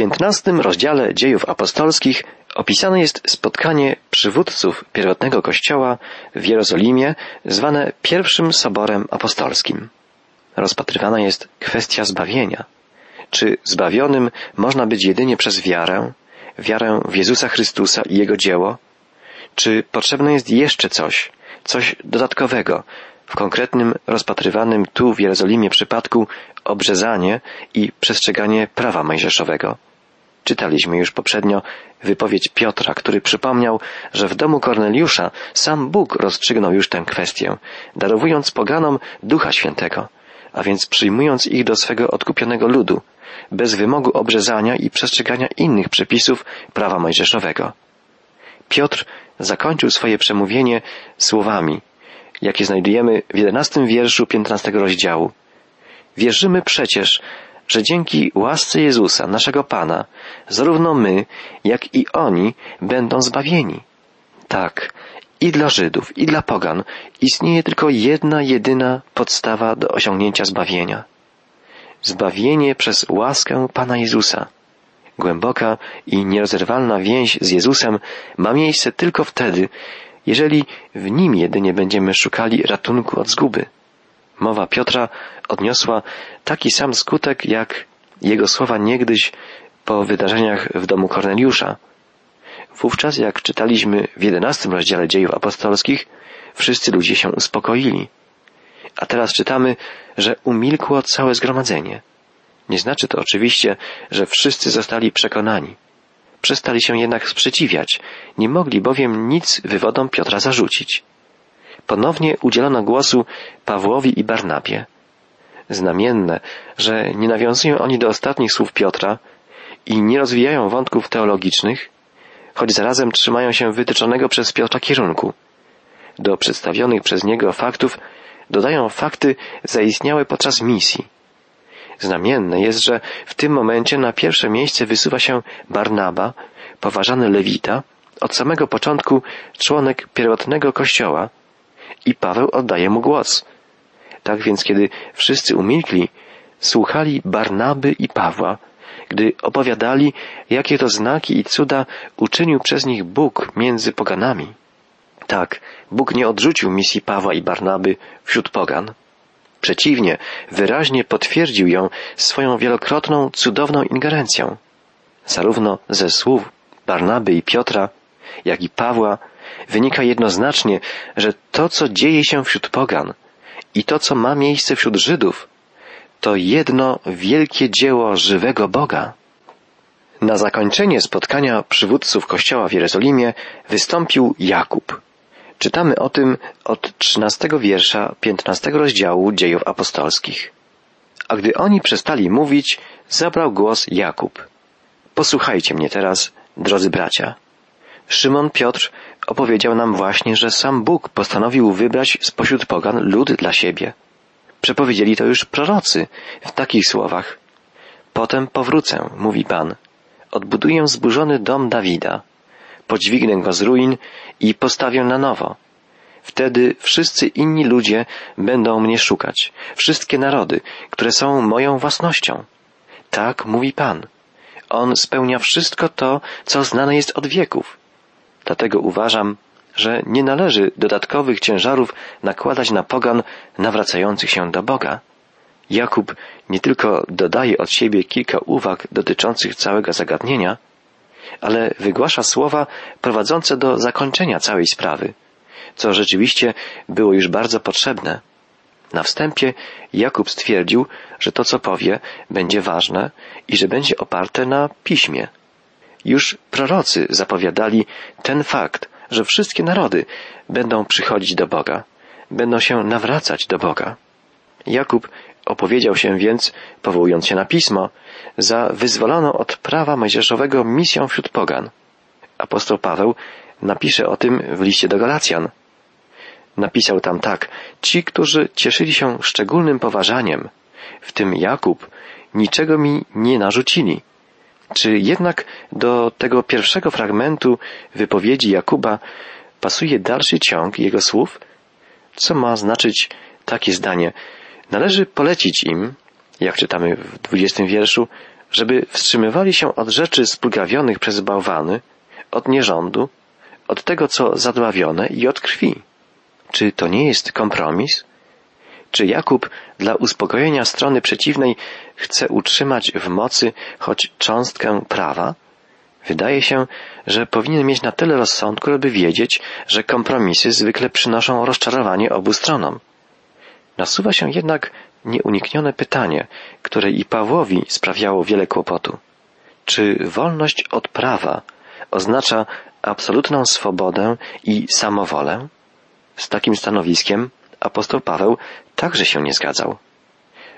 piętnastym rozdziale dziejów apostolskich opisane jest spotkanie przywódców pierwotnego kościoła w Jerozolimie, zwane pierwszym soborem apostolskim. Rozpatrywana jest kwestia zbawienia. Czy zbawionym można być jedynie przez wiarę, wiarę w Jezusa Chrystusa i Jego dzieło? Czy potrzebne jest jeszcze coś, coś dodatkowego, w konkretnym rozpatrywanym tu w Jerozolimie przypadku obrzezanie i przestrzeganie prawa mojżeszowego? Czytaliśmy już poprzednio wypowiedź Piotra, który przypomniał, że w domu Korneliusza sam Bóg rozstrzygnął już tę kwestię, darowując poganom Ducha Świętego, a więc przyjmując ich do swego odkupionego ludu, bez wymogu obrzezania i przestrzegania innych przepisów prawa mojżeszowego. Piotr zakończył swoje przemówienie słowami, jakie znajdujemy w jedenastym wierszu piętnastego rozdziału. Wierzymy przecież, że dzięki łasce Jezusa, naszego Pana, zarówno my, jak i oni będą zbawieni. Tak, i dla Żydów, i dla Pogan istnieje tylko jedna, jedyna podstawa do osiągnięcia zbawienia. Zbawienie przez łaskę Pana Jezusa. Głęboka i nierozerwalna więź z Jezusem ma miejsce tylko wtedy, jeżeli w Nim jedynie będziemy szukali ratunku od zguby. Mowa Piotra odniosła taki sam skutek jak jego słowa niegdyś po wydarzeniach w domu Korneliusza. Wówczas, jak czytaliśmy w jedenastym rozdziale dziejów apostolskich, wszyscy ludzie się uspokoili. A teraz czytamy, że umilkło całe zgromadzenie. Nie znaczy to oczywiście, że wszyscy zostali przekonani. Przestali się jednak sprzeciwiać, nie mogli bowiem nic wywodom Piotra zarzucić. Ponownie udzielono głosu Pawłowi i Barnabie. Znamienne, że nie nawiązują oni do ostatnich słów Piotra i nie rozwijają wątków teologicznych, choć zarazem trzymają się wytyczonego przez Piotra kierunku. Do przedstawionych przez niego faktów dodają fakty zaistniałe podczas misji. Znamienne jest, że w tym momencie na pierwsze miejsce wysuwa się Barnaba, poważany lewita, od samego początku członek pierwotnego kościoła i Paweł oddaje mu głos. Tak więc, kiedy wszyscy umilkli, słuchali Barnaby i Pawła, gdy opowiadali, jakie to znaki i cuda uczynił przez nich Bóg między poganami. Tak, Bóg nie odrzucił misji Pawła i Barnaby wśród pogan. Przeciwnie, wyraźnie potwierdził ją swoją wielokrotną, cudowną ingerencją. Zarówno ze słów Barnaby i Piotra, jak i Pawła wynika jednoznacznie, że to, co dzieje się wśród pogan i to, co ma miejsce wśród Żydów, to jedno wielkie dzieło żywego Boga. Na zakończenie spotkania przywódców Kościoła w Jerozolimie wystąpił Jakub. Czytamy o tym od trzynastego wiersza piętnastego rozdziału dziejów apostolskich. A gdy oni przestali mówić, zabrał głos Jakub. Posłuchajcie mnie teraz, drodzy bracia. Szymon Piotr opowiedział nam właśnie, że sam Bóg postanowił wybrać spośród pogan lud dla siebie. Przepowiedzieli to już prorocy w takich słowach. Potem powrócę, mówi Pan. Odbuduję zburzony dom Dawida. Podźwignę go z ruin i postawię na nowo. Wtedy wszyscy inni ludzie będą mnie szukać, wszystkie narody, które są moją własnością. Tak mówi Pan. On spełnia wszystko to, co znane jest od wieków. Dlatego uważam, że nie należy dodatkowych ciężarów nakładać na pogan nawracających się do Boga. Jakub nie tylko dodaje od siebie kilka uwag dotyczących całego zagadnienia, ale wygłasza słowa prowadzące do zakończenia całej sprawy, co rzeczywiście było już bardzo potrzebne. Na wstępie Jakub stwierdził, że to, co powie, będzie ważne i że będzie oparte na piśmie. Już prorocy zapowiadali ten fakt, że wszystkie narody będą przychodzić do Boga, będą się nawracać do Boga. Jakub opowiedział się więc, powołując się na pismo, za wyzwoloną od prawa mojżeszowego misją wśród pogan. Apostoł Paweł napisze o tym w liście do Galacjan. Napisał tam tak, ci, którzy cieszyli się szczególnym poważaniem, w tym Jakub, niczego mi nie narzucili. Czy jednak do tego pierwszego fragmentu wypowiedzi Jakuba pasuje dalszy ciąg jego słów? Co ma znaczyć takie zdanie? Należy polecić im, jak czytamy w dwudziestym wierszu, żeby wstrzymywali się od rzeczy splugawionych przez bałwany, od nierządu, od tego, co zadławione i od krwi. Czy to nie jest kompromis? Czy Jakub dla uspokojenia strony przeciwnej chce utrzymać w mocy choć cząstkę prawa? Wydaje się, że powinien mieć na tyle rozsądku, aby wiedzieć, że kompromisy zwykle przynoszą rozczarowanie obu stronom. Nasuwa się jednak nieuniknione pytanie, które i Pawłowi sprawiało wiele kłopotu. Czy wolność od prawa oznacza absolutną swobodę i samowolę? Z takim stanowiskiem apostoł Paweł także się nie zgadzał.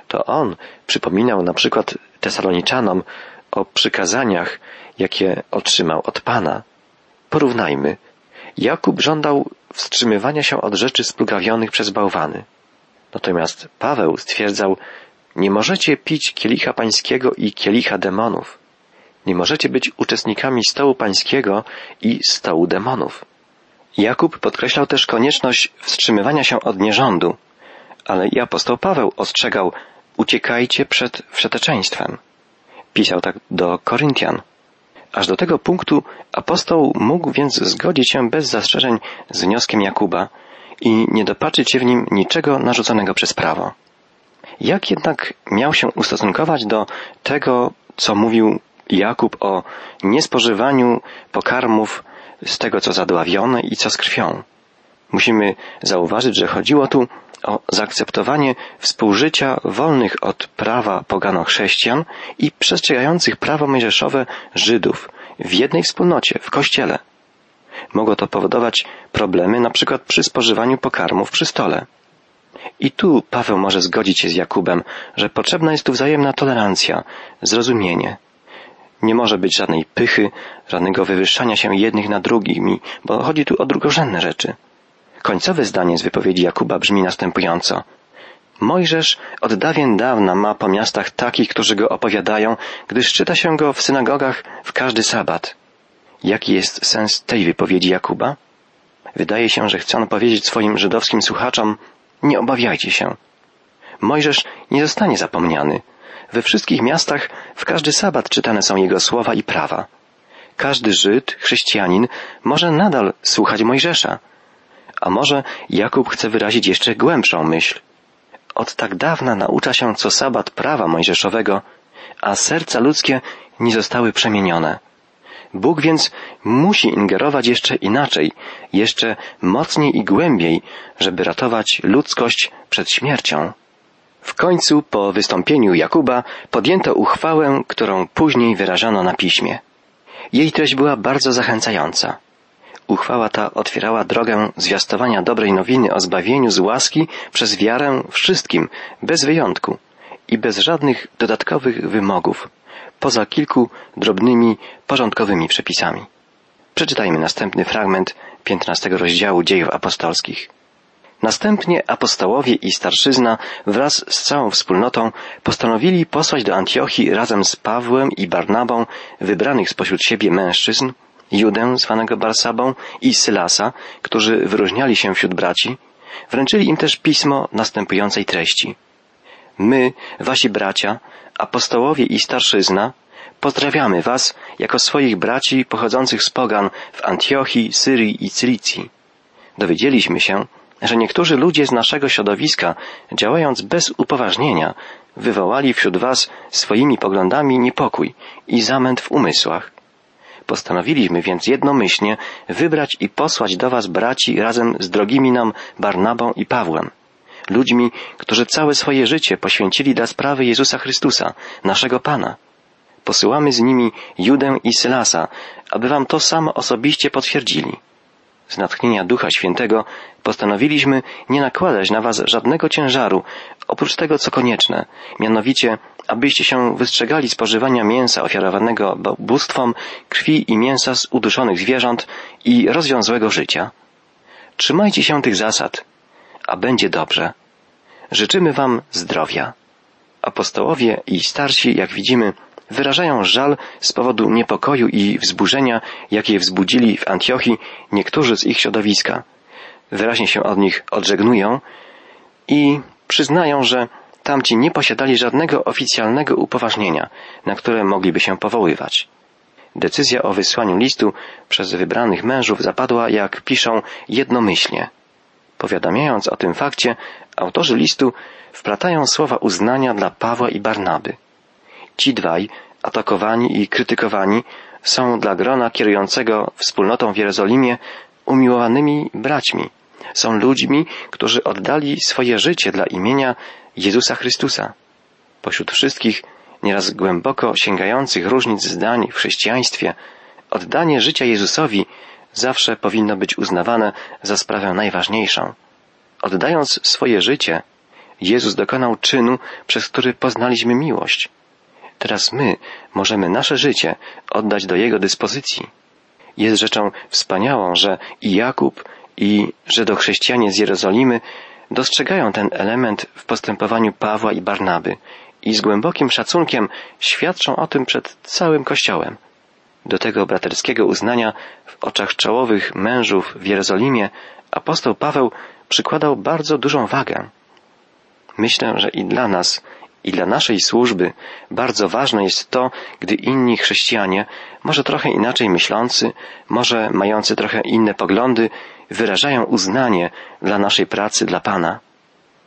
To on przypominał na przykład Tesaloniczanom o przykazaniach, jakie otrzymał od Pana. Porównajmy. Jakub żądał wstrzymywania się od rzeczy splugawionych przez bałwany. Natomiast Paweł stwierdzał, nie możecie pić kielicha pańskiego i kielicha demonów. Nie możecie być uczestnikami stołu pańskiego i stołu demonów. Jakub podkreślał też konieczność wstrzymywania się od nierządu, ale i apostoł Paweł ostrzegał, uciekajcie przed wszeteczeństwem. Pisał tak do Koryntian. Aż do tego punktu apostoł mógł więc zgodzić się bez zastrzeżeń z wnioskiem Jakuba i nie dopatrzyć się w nim niczego narzuconego przez prawo. Jak jednak miał się ustosunkować do tego, co mówił Jakub o niespożywaniu pokarmów z tego, co zadławione i co z krwią? Musimy zauważyć, że chodziło tu o zaakceptowanie współżycia wolnych od prawa pogano-chrześcijan i przestrzegających prawo mojżeszowe Żydów w jednej wspólnocie, w kościele. Mogło to powodować problemy na przykład przy spożywaniu pokarmów przy stole. I tu Paweł może zgodzić się z Jakubem, że potrzebna jest tu wzajemna tolerancja, zrozumienie. Nie może być żadnej pychy, żadnego wywyższania się jednych na drugimi, bo chodzi tu o drugorzędne rzeczy. Końcowe zdanie z wypowiedzi Jakuba brzmi następująco. Mojżesz od dawien dawna ma po miastach takich, którzy go opowiadają, gdyż czyta się go w synagogach w każdy sabat. Jaki jest sens tej wypowiedzi Jakuba? Wydaje się, że chce on powiedzieć swoim żydowskim słuchaczom, nie obawiajcie się. Mojżesz nie zostanie zapomniany. We wszystkich miastach w każdy sabat czytane są jego słowa i prawa. Każdy Żyd, chrześcijanin może nadal słuchać Mojżesza. A może Jakub chce wyrazić jeszcze głębszą myśl. Od tak dawna naucza się co sabat prawa mojżeszowego, a serca ludzkie nie zostały przemienione. Bóg więc musi ingerować jeszcze inaczej, jeszcze mocniej i głębiej, żeby ratować ludzkość przed śmiercią. W końcu, po wystąpieniu Jakuba, podjęto uchwałę, którą później wyrażano na piśmie. Jej treść była bardzo zachęcająca. Uchwała ta otwierała drogę zwiastowania dobrej nowiny o zbawieniu z łaski przez wiarę wszystkim, bez wyjątku i bez żadnych dodatkowych wymogów, poza kilku drobnymi, porządkowymi przepisami. Przeczytajmy następny fragment piętnastego rozdziału dziejów apostolskich. Następnie apostołowie i starszyzna wraz z całą wspólnotą postanowili posłać do Antiochii razem z Pawłem i Barnabą wybranych spośród siebie mężczyzn, Judę zwanego Barsabą i Sylasa, którzy wyróżniali się wśród braci, wręczyli im też pismo następującej treści. My, wasi bracia, apostołowie i starszyzna, pozdrawiamy was jako swoich braci pochodzących z pogan w Antiochii, Syrii i Cylicji. Dowiedzieliśmy się, że niektórzy ludzie z naszego środowiska, działając bez upoważnienia, wywołali wśród was swoimi poglądami niepokój i zamęt w umysłach. Postanowiliśmy więc jednomyślnie wybrać i posłać do was braci razem z drogimi nam Barnabą i Pawłem, ludźmi, którzy całe swoje życie poświęcili dla sprawy Jezusa Chrystusa, naszego Pana. Posyłamy z nimi Judę i Sylasa, aby wam to samo osobiście potwierdzili. Z natchnienia Ducha Świętego postanowiliśmy nie nakładać na was żadnego ciężaru, oprócz tego, co konieczne, mianowicie abyście się wystrzegali spożywania mięsa ofiarowanego bóstwom, krwi i mięsa z uduszonych zwierząt i rozwiązłego życia. Trzymajcie się tych zasad, a będzie dobrze. Życzymy Wam zdrowia. Apostołowie i starsi, jak widzimy, wyrażają żal z powodu niepokoju i wzburzenia, jakie wzbudzili w Antiochii niektórzy z ich środowiska. Wyraźnie się od nich odżegnują i przyznają, że Tamci nie posiadali żadnego oficjalnego upoważnienia, na które mogliby się powoływać. Decyzja o wysłaniu listu przez wybranych mężów zapadła, jak piszą, jednomyślnie. Powiadamiając o tym fakcie, autorzy listu wplatają słowa uznania dla Pawła i Barnaby. Ci dwaj, atakowani i krytykowani, są dla grona kierującego wspólnotą w Jerozolimie umiłowanymi braćmi. Są ludźmi, którzy oddali swoje życie dla imienia Jezusa Chrystusa. Pośród wszystkich nieraz głęboko sięgających różnic zdań w chrześcijaństwie, oddanie życia Jezusowi zawsze powinno być uznawane za sprawę najważniejszą. Oddając swoje życie, Jezus dokonał czynu, przez który poznaliśmy miłość. Teraz my możemy nasze życie oddać do Jego dyspozycji. Jest rzeczą wspaniałą, że i Jakub, i Żydochrześcijanie z Jerozolimy dostrzegają ten element w postępowaniu Pawła i Barnaby i z głębokim szacunkiem świadczą o tym przed całym Kościołem. Do tego braterskiego uznania w oczach czołowych mężów w Jerozolimie apostoł Paweł przykładał bardzo dużą wagę. Myślę, że i dla nas, i dla naszej służby bardzo ważne jest to, gdy inni chrześcijanie, może trochę inaczej myślący, może mający trochę inne poglądy, wyrażają uznanie dla naszej pracy dla Pana.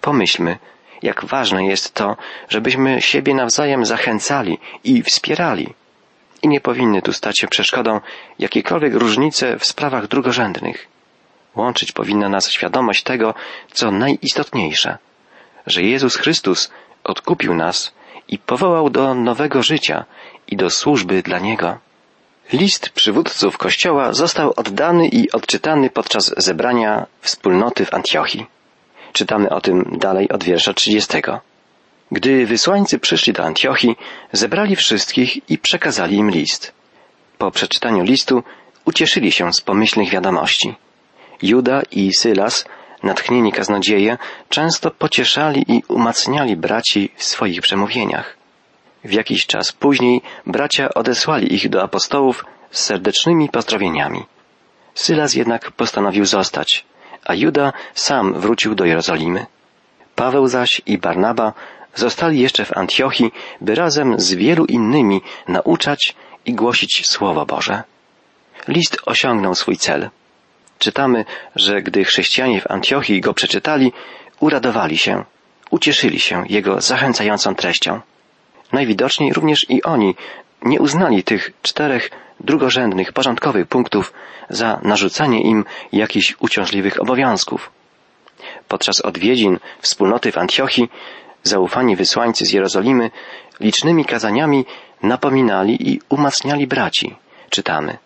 Pomyślmy, jak ważne jest to, żebyśmy siebie nawzajem zachęcali i wspierali. I nie powinny tu stać się przeszkodą jakiekolwiek różnice w sprawach drugorzędnych. Łączyć powinna nas świadomość tego, co najistotniejsze, że Jezus Chrystus odkupił nas i powołał do nowego życia i do służby dla Niego. List przywódców Kościoła został oddany i odczytany podczas zebrania wspólnoty w Antiochii. Czytamy o tym dalej od wiersza 30. Gdy wysłańcy przyszli do Antiochii, zebrali wszystkich i przekazali im list. Po przeczytaniu listu ucieszyli się z pomyślnych wiadomości. Juda i Sylas, natchnieni kaznodzieje, często pocieszali i umacniali braci w swoich przemówieniach. W jakiś czas później bracia odesłali ich do apostołów z serdecznymi pozdrowieniami. Sylas jednak postanowił zostać, a Juda sam wrócił do Jerozolimy. Paweł zaś i Barnaba zostali jeszcze w Antiochii, by razem z wielu innymi nauczać i głosić Słowo Boże. List osiągnął swój cel. Czytamy, że gdy chrześcijanie w Antiochii go przeczytali, uradowali się, ucieszyli się jego zachęcającą treścią. Najwidoczniej również i oni nie uznali tych czterech drugorzędnych, porządkowych punktów za narzucanie im jakichś uciążliwych obowiązków. Podczas odwiedzin wspólnoty w Antiochii zaufani wysłańcy z Jerozolimy licznymi kazaniami napominali i umacniali braci, czytamy.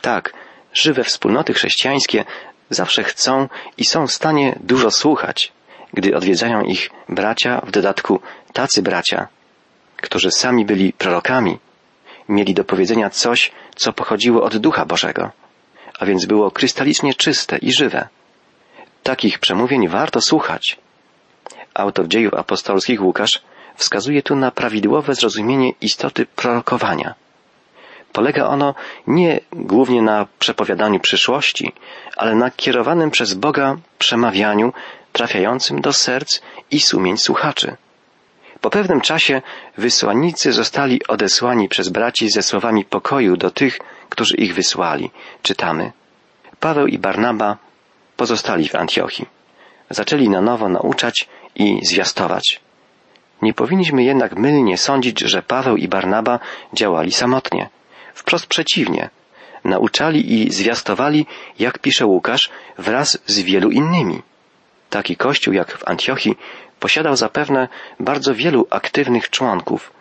Tak, żywe wspólnoty chrześcijańskie zawsze chcą i są w stanie dużo słuchać, gdy odwiedzają ich bracia, w dodatku tacy bracia, którzy sami byli prorokami, mieli do powiedzenia coś, co pochodziło od Ducha Bożego, a więc było krystalicznie czyste i żywe. Takich przemówień warto słuchać. Autor dziejów apostolskich Łukasz wskazuje tu na prawidłowe zrozumienie istoty prorokowania. Polega ono nie głównie na przepowiadaniu przyszłości, ale na kierowanym przez Boga przemawianiu trafiającym do serc i sumień słuchaczy. Po pewnym czasie wysłannicy zostali odesłani przez braci ze słowami pokoju do tych, którzy ich wysłali. Czytamy. Paweł i Barnaba pozostali w Antiochii. Zaczęli na nowo nauczać i zwiastować. Nie powinniśmy jednak mylnie sądzić, że Paweł i Barnaba działali samotnie. Wprost przeciwnie. Nauczali i zwiastowali, jak pisze Łukasz, wraz z wielu innymi. Taki kościół jak w Antiochii posiadał zapewne bardzo wielu aktywnych członków.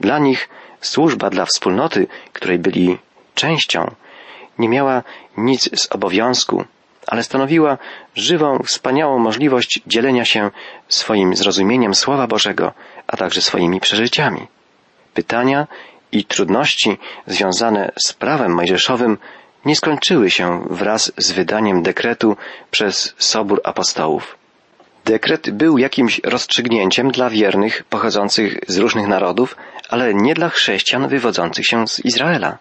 Dla nich służba dla wspólnoty, której byli częścią, nie miała nic z obowiązku, ale stanowiła żywą, wspaniałą możliwość dzielenia się swoim zrozumieniem Słowa Bożego, a także swoimi przeżyciami. Pytania i trudności związane z prawem mojżeszowym nie skończyły się wraz z wydaniem dekretu przez Sobór Apostołów. Dekret był jakimś rozstrzygnięciem dla wiernych pochodzących z różnych narodów, ale nie dla chrześcijan wywodzących się z Izraela.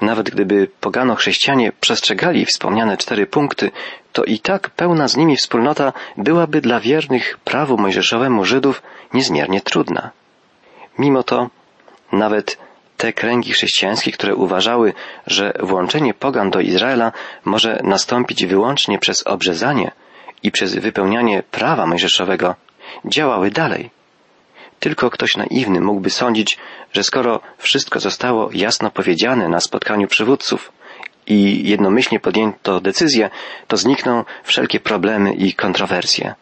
Nawet gdyby pogano chrześcijanie przestrzegali wspomniane cztery punkty, to i tak pełna z nimi wspólnota byłaby dla wiernych prawu mojżeszowemu Żydów niezmiernie trudna. Mimo to nawet te kręgi chrześcijańskie, które uważały, że włączenie pogan do Izraela może nastąpić wyłącznie przez obrzezanie i przez wypełnianie prawa mojżeszowego, działały dalej. Tylko ktoś naiwny mógłby sądzić, że skoro wszystko zostało jasno powiedziane na spotkaniu przywódców i jednomyślnie podjęto decyzję, to znikną wszelkie problemy i kontrowersje.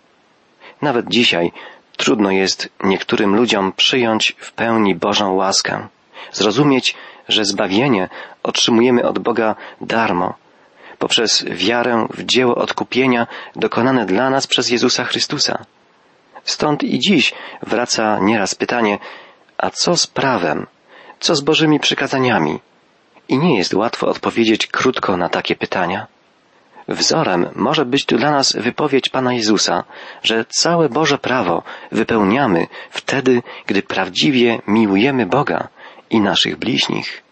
Nawet dzisiaj trudno jest niektórym ludziom przyjąć w pełni Bożą łaskę, zrozumieć, że zbawienie otrzymujemy od Boga darmo, poprzez wiarę w dzieło odkupienia dokonane dla nas przez Jezusa Chrystusa. Stąd i dziś wraca nieraz pytanie, a co z prawem? Co z Bożymi przykazaniami? I nie jest łatwo odpowiedzieć krótko na takie pytania. Wzorem może być tu dla nas wypowiedź Pana Jezusa, że całe Boże prawo wypełniamy wtedy, gdy prawdziwie miłujemy Boga i naszych bliźnich.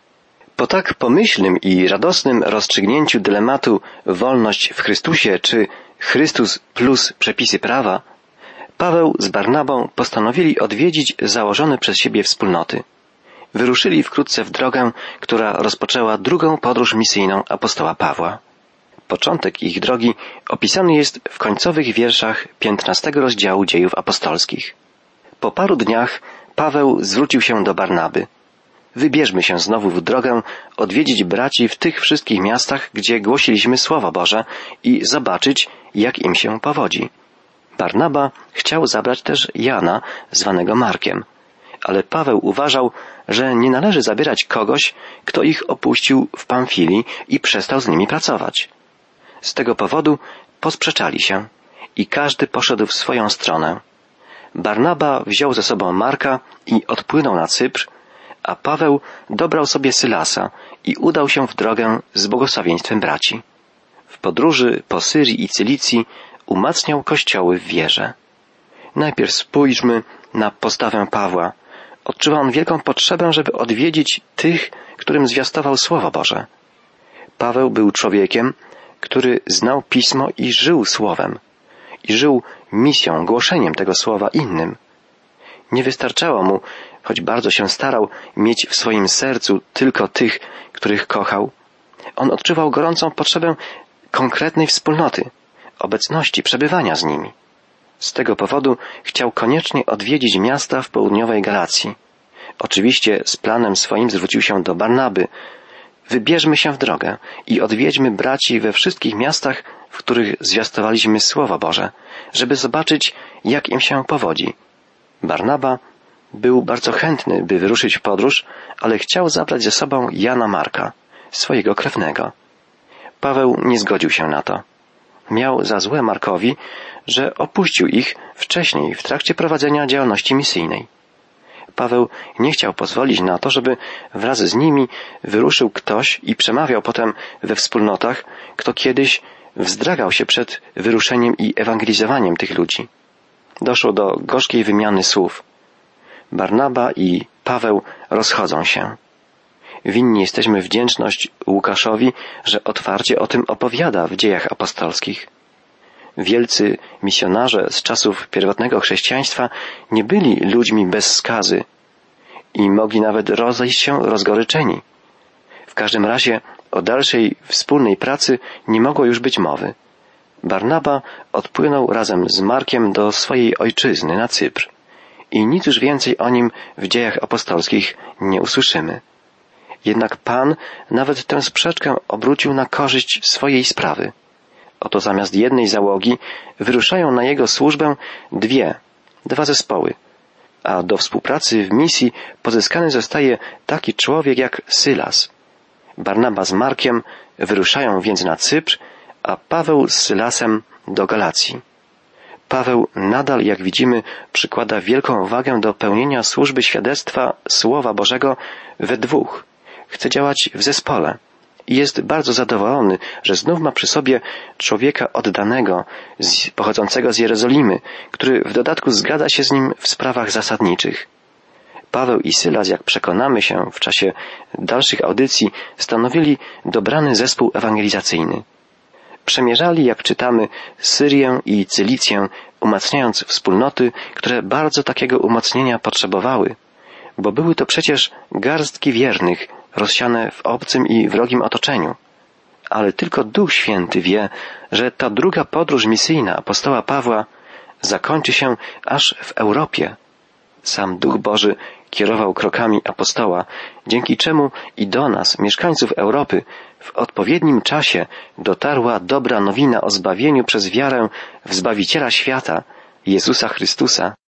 Po tak pomyślnym i radosnym rozstrzygnięciu dylematu wolność w Chrystusie czy Chrystus plus przepisy prawa, Paweł z Barnabą postanowili odwiedzić założone przez siebie wspólnoty. Wyruszyli wkrótce w drogę, która rozpoczęła drugą podróż misyjną apostoła Pawła. Początek ich drogi opisany jest w końcowych wierszach 15 rozdziału dziejów apostolskich. Po paru dniach Paweł zwrócił się do Barnaby. Wybierzmy się znowu w drogę odwiedzić braci w tych wszystkich miastach, gdzie głosiliśmy Słowo Boże i zobaczyć, jak im się powodzi. Barnaba chciał zabrać też Jana, zwanego Markiem, ale Paweł uważał, że nie należy zabierać kogoś, kto ich opuścił w Pamfilii i przestał z nimi pracować. Z tego powodu posprzeczali się i każdy poszedł w swoją stronę. Barnaba wziął ze sobą Marka i odpłynął na Cypr, a Paweł dobrał sobie Sylasa i udał się w drogę z błogosławieństwem braci. W podróży po Syrii i Cylicji umacniał kościoły w wierze. Najpierw spójrzmy na postawę Pawła. Odczuwa on wielką potrzebę, żeby odwiedzić tych, którym zwiastował Słowo Boże. Paweł był człowiekiem, który znał Pismo i żył Słowem. I żył misją, głoszeniem tego Słowa innym. Nie wystarczało mu, choć bardzo się starał, mieć w swoim sercu tylko tych, których kochał. On odczuwał gorącą potrzebę konkretnej wspólnoty, obecności, przebywania z nimi. Z tego powodu chciał koniecznie odwiedzić miasta w południowej Galacji. Oczywiście z planem swoim zwrócił się do Barnaby. Wybierzmy się w drogę i odwiedźmy braci we wszystkich miastach, w których zwiastowaliśmy Słowo Boże, żeby zobaczyć, jak im się powodzi. Barnaba był bardzo chętny, by wyruszyć w podróż, ale chciał zabrać ze sobą Jana Marka, swojego krewnego. Paweł nie zgodził się na to miał za złe Markowi, że opuścił ich wcześniej w trakcie prowadzenia działalności misyjnej. Paweł nie chciał pozwolić na to, żeby wraz z nimi wyruszył ktoś i przemawiał potem we wspólnotach, kto kiedyś wzdragał się przed wyruszeniem i ewangelizowaniem tych ludzi. Doszło do gorzkiej wymiany słów. Barnaba i Paweł rozchodzą się. Winni jesteśmy wdzięczność Łukaszowi, że otwarcie o tym opowiada w dziejach apostolskich. Wielcy misjonarze z czasów pierwotnego chrześcijaństwa nie byli ludźmi bez skazy i mogli nawet rozejść się rozgoryczeni. W każdym razie o dalszej wspólnej pracy nie mogło już być mowy. Barnaba odpłynął razem z Markiem do swojej ojczyzny na Cypr i nic już więcej o nim w dziejach apostolskich nie usłyszymy. Jednak Pan nawet tę sprzeczkę obrócił na korzyść swojej sprawy. Oto zamiast jednej załogi wyruszają na jego służbę dwie, dwa zespoły, a do współpracy w misji pozyskany zostaje taki człowiek jak Sylas. Barnaba z Markiem wyruszają więc na Cypr, a Paweł z Sylasem do Galacji. Paweł nadal, jak widzimy, przykłada wielką wagę do pełnienia służby świadectwa Słowa Bożego we dwóch, chce działać w zespole i jest bardzo zadowolony, że znów ma przy sobie człowieka oddanego, pochodzącego z Jerozolimy, który w dodatku zgadza się z nim w sprawach zasadniczych. Paweł i Sylas, jak przekonamy się w czasie dalszych audycji, stanowili dobrany zespół ewangelizacyjny. Przemierzali, jak czytamy, Syrię i Cylicję, umacniając wspólnoty, które bardzo takiego umocnienia potrzebowały, bo były to przecież garstki wiernych, rozsiane w obcym i wrogim otoczeniu. Ale tylko Duch Święty wie, że ta druga podróż misyjna apostoła Pawła zakończy się aż w Europie. Sam Duch Boży kierował krokami apostoła, dzięki czemu i do nas, mieszkańców Europy, w odpowiednim czasie dotarła dobra nowina o zbawieniu przez wiarę w Zbawiciela świata, Jezusa Chrystusa,